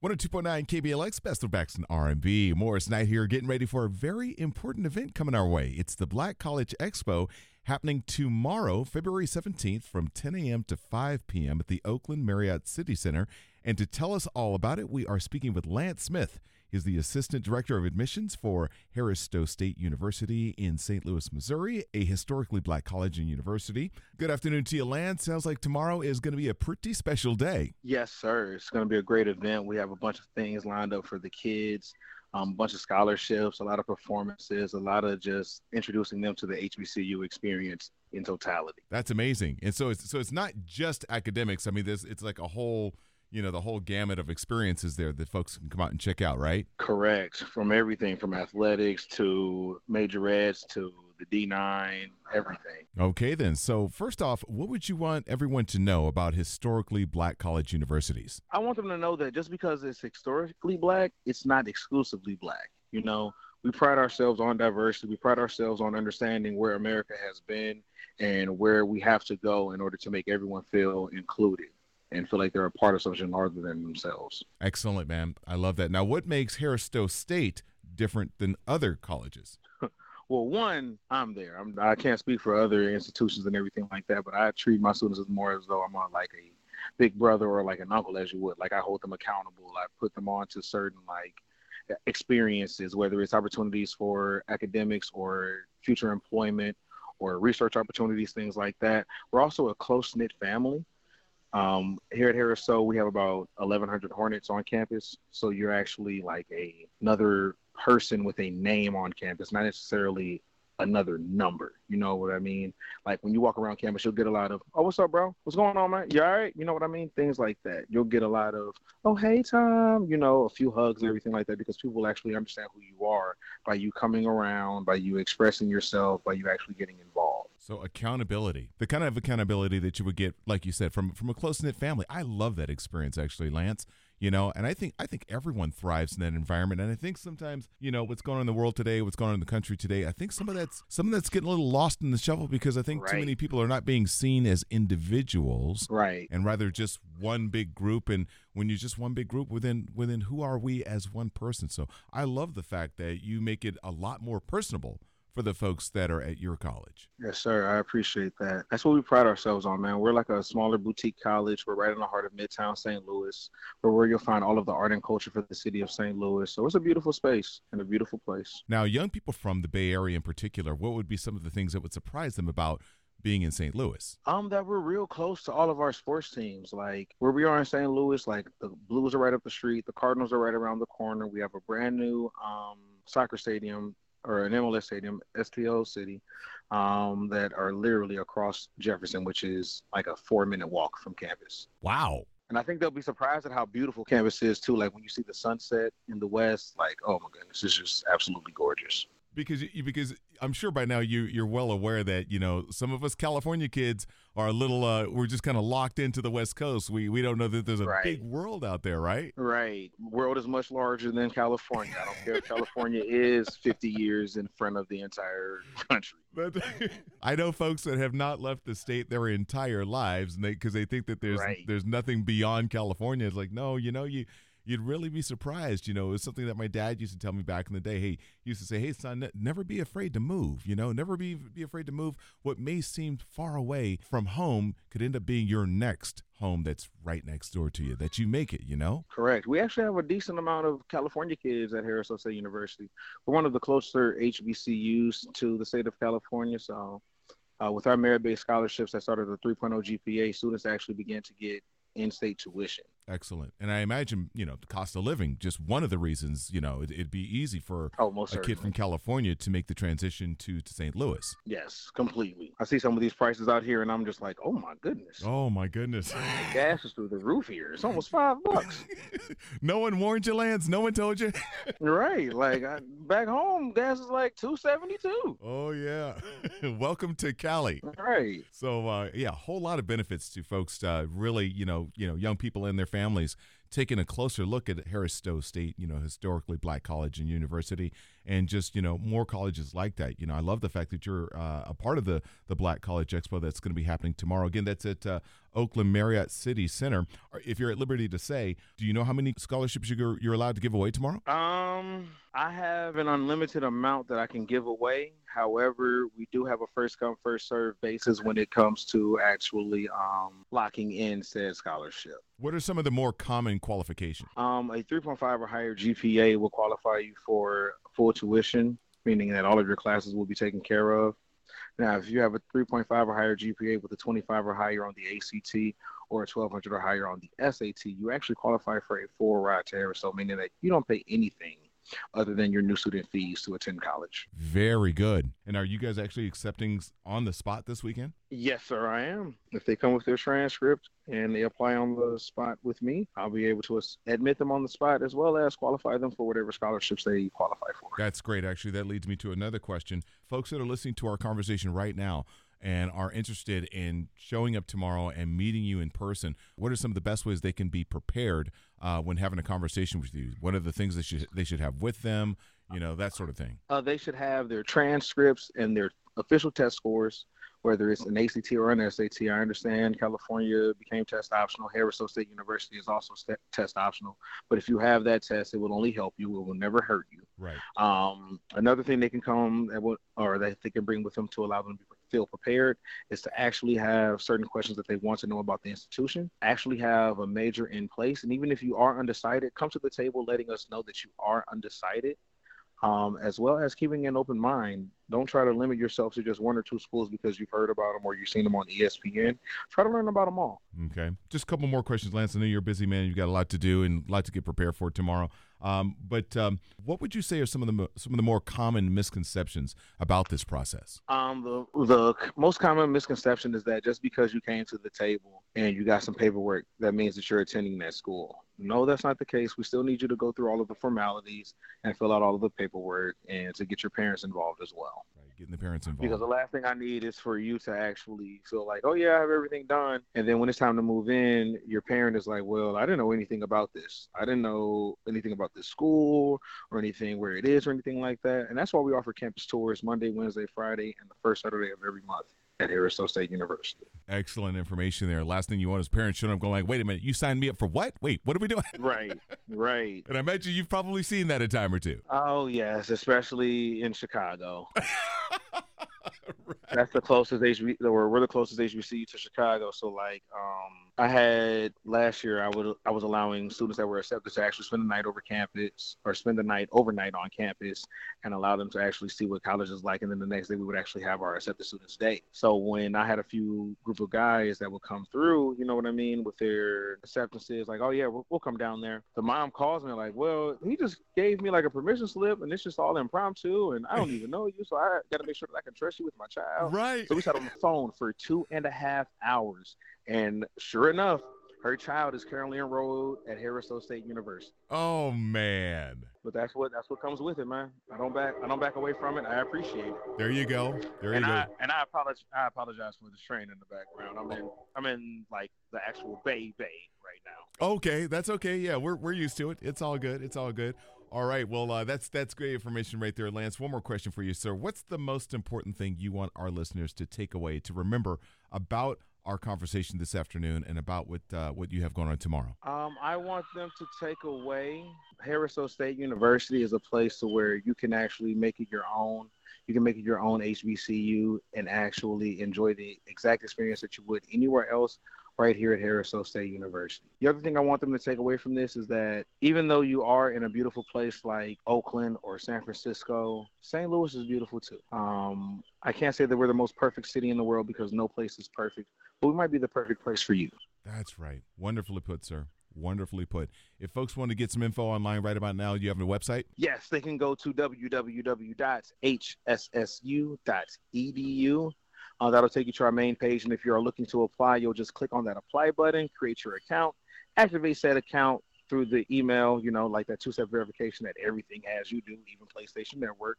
102.9 KBLX, best of backs and R&B. Morris Knight here, getting ready for a very important event coming our way. It's the Black College Expo happening tomorrow, February 17th from 10 a.m. to 5 p.m. at the Oakland Marriott City Center. And to tell us all about it, we are speaking with Lance Smith. He's the Assistant Director of Admissions for Harris Stowe State University in St. Louis, Missouri, a historically black college and university. Good afternoon to you, Lance. Sounds like tomorrow is going to be a pretty special day. Yes, sir. It's going to be a great event. We have a bunch of things lined up for the kids, um, a bunch of scholarships, a lot of performances, a lot of just introducing them to the HBCU experience in totality. That's amazing. And so it's so it's not just academics. I mean, there's it's like a whole you know the whole gamut of experiences there that folks can come out and check out, right? Correct. From everything from athletics to majorettes to the D9, everything. Okay, then. So, first off, what would you want everyone to know about historically black college universities? I want them to know that just because it's historically black, it's not exclusively black. You know, we pride ourselves on diversity. We pride ourselves on understanding where America has been and where we have to go in order to make everyone feel included and feel like they're a part of something larger than themselves. Excellent, man. I love that. Now, what makes Harris Stowe State different than other colleges? well, one, I'm there. I'm, I can't speak for other institutions and everything like that, but I treat my students as more as though I'm on like a big brother or like an uncle, as you would. Like I hold them accountable. I put them on to certain like experiences, whether it's opportunities for academics or future employment or research opportunities, things like that. We're also a close knit family. Um, here at Harris we have about 1,100 Hornets on campus. So you're actually like a, another person with a name on campus, not necessarily another number. You know what I mean? Like when you walk around campus, you'll get a lot of, "Oh, what's up, bro? What's going on, man? You all right?" You know what I mean? Things like that. You'll get a lot of, "Oh, hey, Tom." You know, a few hugs, everything like that, because people actually understand who you are by you coming around, by you expressing yourself, by you actually getting involved. So accountability, the kind of accountability that you would get, like you said, from from a close knit family. I love that experience, actually, Lance you know and i think i think everyone thrives in that environment and i think sometimes you know what's going on in the world today what's going on in the country today i think some of that's some of that's getting a little lost in the shuffle because i think right. too many people are not being seen as individuals right and rather just one big group and when you're just one big group within within who are we as one person so i love the fact that you make it a lot more personable for the folks that are at your college. Yes, sir. I appreciate that. That's what we pride ourselves on, man. We're like a smaller boutique college. We're right in the heart of Midtown St. Louis, where, where you'll find all of the art and culture for the city of St. Louis. So it's a beautiful space and a beautiful place. Now, young people from the Bay Area in particular, what would be some of the things that would surprise them about being in St. Louis? Um, that we're real close to all of our sports teams. Like where we are in St. Louis, like the Blues are right up the street, the Cardinals are right around the corner. We have a brand new um, soccer stadium or an MLS stadium, STL City, um, that are literally across Jefferson, which is like a four minute walk from campus. Wow. And I think they'll be surprised at how beautiful campus is too. Like when you see the sunset in the west, like oh my goodness, it's just absolutely gorgeous because you, because I'm sure by now you you're well aware that you know some of us California kids are a little uh, we're just kind of locked into the West Coast. We we don't know that there's a right. big world out there, right? Right. World is much larger than California. I don't care if California is 50 years in front of the entire country. But I know folks that have not left the state their entire lives, and they because they think that there's right. there's nothing beyond California. It's like no, you know you you'd really be surprised. You know, it's something that my dad used to tell me back in the day. Hey, he used to say, "Hey, son, never be afraid to move. You know, never be be afraid to move. What may seem far away from home could end up being your next home that's right next door to you that you make it you know correct we actually have a decent amount of california kids at harris state university we're one of the closer hbcus to the state of california so uh, with our merit-based scholarships that started at 3.0 gpa students actually began to get in-state tuition Excellent. And I imagine, you know, the cost of living, just one of the reasons, you know, it, would be easy for oh, a certainly. kid from California to make the transition to, to St. Louis. Yes, completely. I see some of these prices out here and I'm just like, oh my goodness. Oh my goodness. gas is through the roof here. It's almost five bucks. no one warned you, Lance. No one told you. right. Like I, back home, gas is like 272. Oh, yeah. Welcome to Cali. Right. So, uh, yeah, a whole lot of benefits to folks, uh, really, you know, you know, young people and their families taking a closer look at Harris Stowe State, you know, historically black college and university, and just you know more colleges like that. You know, I love the fact that you're uh, a part of the the Black College Expo that's going to be happening tomorrow. Again, that's at uh, Oakland Marriott City Center. If you're at liberty to say, do you know how many scholarships you're, you're allowed to give away tomorrow? Um, I have an unlimited amount that I can give away. However, we do have a first come first serve basis when it comes to actually um, locking in said scholarship. What are some of the more common qualifications? Um, a 3.5 or higher GPA will qualify you for full tuition, meaning that all of your classes will be taken care of. Now, if you have a 3.5 or higher GPA with a 25 or higher on the ACT or a 1200 or higher on the SAT, you actually qualify for a full ride to so meaning that you don't pay anything other than your new student fees to attend college. Very good. And are you guys actually accepting on the spot this weekend? Yes, sir, I am. If they come with their transcript and they apply on the spot with me, I'll be able to admit them on the spot as well as qualify them for whatever scholarships they qualify for. That's great. Actually, that leads me to another question. Folks that are listening to our conversation right now, and are interested in showing up tomorrow and meeting you in person, what are some of the best ways they can be prepared uh, when having a conversation with you? What are the things they should they should have with them? You know that sort of thing. Uh, they should have their transcripts and their official test scores, whether it's an ACT or an SAT. I understand California became test optional. Harris State University is also st- test optional. But if you have that test, it will only help you. It will never hurt you. Right. Um, another thing they can come that will, or that they can bring with them to allow them to feel prepared is to actually have certain questions that they want to know about the institution, actually have a major in place. And even if you are undecided, come to the table letting us know that you are undecided, um, as well as keeping an open mind. Don't try to limit yourself to just one or two schools because you've heard about them or you've seen them on ESPN. Try to learn about them all. Okay. Just a couple more questions, Lance. I know you're a busy man. You've got a lot to do and a lot to get prepared for tomorrow. Um, but um, what would you say are some of the some of the more common misconceptions about this process? Um, the the most common misconception is that just because you came to the table and you got some paperwork, that means that you're attending that school. No, that's not the case. We still need you to go through all of the formalities and fill out all of the paperwork and to get your parents involved as well. Getting the parents involved. Because the last thing I need is for you to actually feel like, oh yeah, I have everything done, and then when it's time to move in, your parent is like, well, I didn't know anything about this. I didn't know anything about this school or anything where it is or anything like that. And that's why we offer campus tours Monday, Wednesday, Friday, and the first Saturday of every month at Harris-Stowe State University. Excellent information there. Last thing you want is parents showing up going like, wait a minute, you signed me up for what? Wait, what are we doing? Right, right. and I imagine you've probably seen that a time or two. Oh, yes, especially in Chicago. right. That's the closest HB, or we're the closest HBCU to Chicago. So like, um, I had last year, I would I was allowing students that were accepted to actually spend the night over campus or spend the night overnight on campus and allow them to actually see what college is like. And then the next day we would actually have our accepted students day. So when I had a few group of guys that would come through, you know what I mean, with their acceptances, like, oh yeah, we'll, we'll come down there. The mom calls me like, well, he just gave me like a permission slip and it's just all impromptu and I don't even know you, so I got to make sure that I can trust you with my child. Right. So we sat on the phone for two and a half hours and sure enough, her child is currently enrolled at Harris State University. Oh man! But that's what that's what comes with it, man. I don't back I don't back away from it. I appreciate it. There you go. There and you I, go. And I apologize. I apologize for the strain in the background. I'm in I'm in like the actual Bay Bay right now. Okay, that's okay. Yeah, we're we're used to it. It's all good. It's all good. All right. Well, uh, that's that's great information right there, Lance. One more question for you, sir. What's the most important thing you want our listeners to take away to remember about our conversation this afternoon and about what uh, what you have going on tomorrow? Um, I want them to take away Harris State University is a place to where you can actually make it your own. You can make it your own HBCU and actually enjoy the exact experience that you would anywhere else right here at Harris State University. The other thing I want them to take away from this is that even though you are in a beautiful place like Oakland or San Francisco, St. Louis is beautiful too. Um, I can't say that we're the most perfect city in the world because no place is perfect, but we might be the perfect place for you. That's right. Wonderfully put, sir. Wonderfully put. If folks want to get some info online right about now, you have a website? Yes, they can go to www.hssu.edu. Uh, that'll take you to our main page. And if you are looking to apply, you'll just click on that apply button, create your account, activate said account through the email, you know, like that two step verification that everything has you do, even PlayStation Network.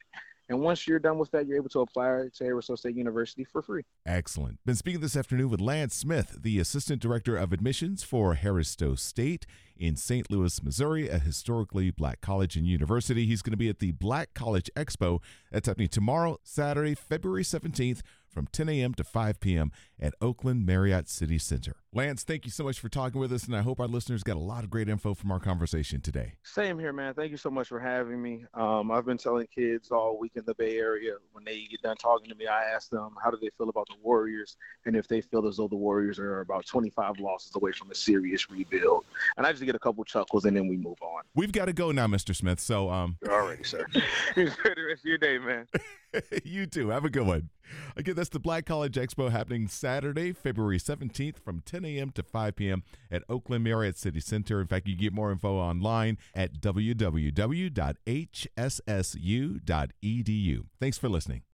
And once you're done with that, you're able to apply to Harris-Stowe State University for free. Excellent. Been speaking this afternoon with Lance Smith, the Assistant Director of Admissions for Harris Stowe State in St. Louis, Missouri, a historically black college and university. He's going to be at the Black College Expo. That's happening tomorrow, Saturday, February 17th from 10 a.m. to 5 p.m. at Oakland Marriott City Center. Lance, thank you so much for talking with us, and I hope our listeners got a lot of great info from our conversation today. Same here, man. Thank you so much for having me. Um, I've been telling kids all week in the Bay Area when they get done talking to me, I ask them how do they feel about the Warriors and if they feel as though the Warriors are about 25 losses away from a serious rebuild. And I just get a couple chuckles and then we move on. We've got to go now, Mr. Smith. So, um, all right, sir. Enjoy the rest of your day, man. you too. Have a good one. Again, that's the Black College Expo happening Saturday, February 17th from 10 a.m. to 5 p.m. at Oakland Marriott City Center. In fact, you get more info online at www.hssu.edu. Thanks for listening.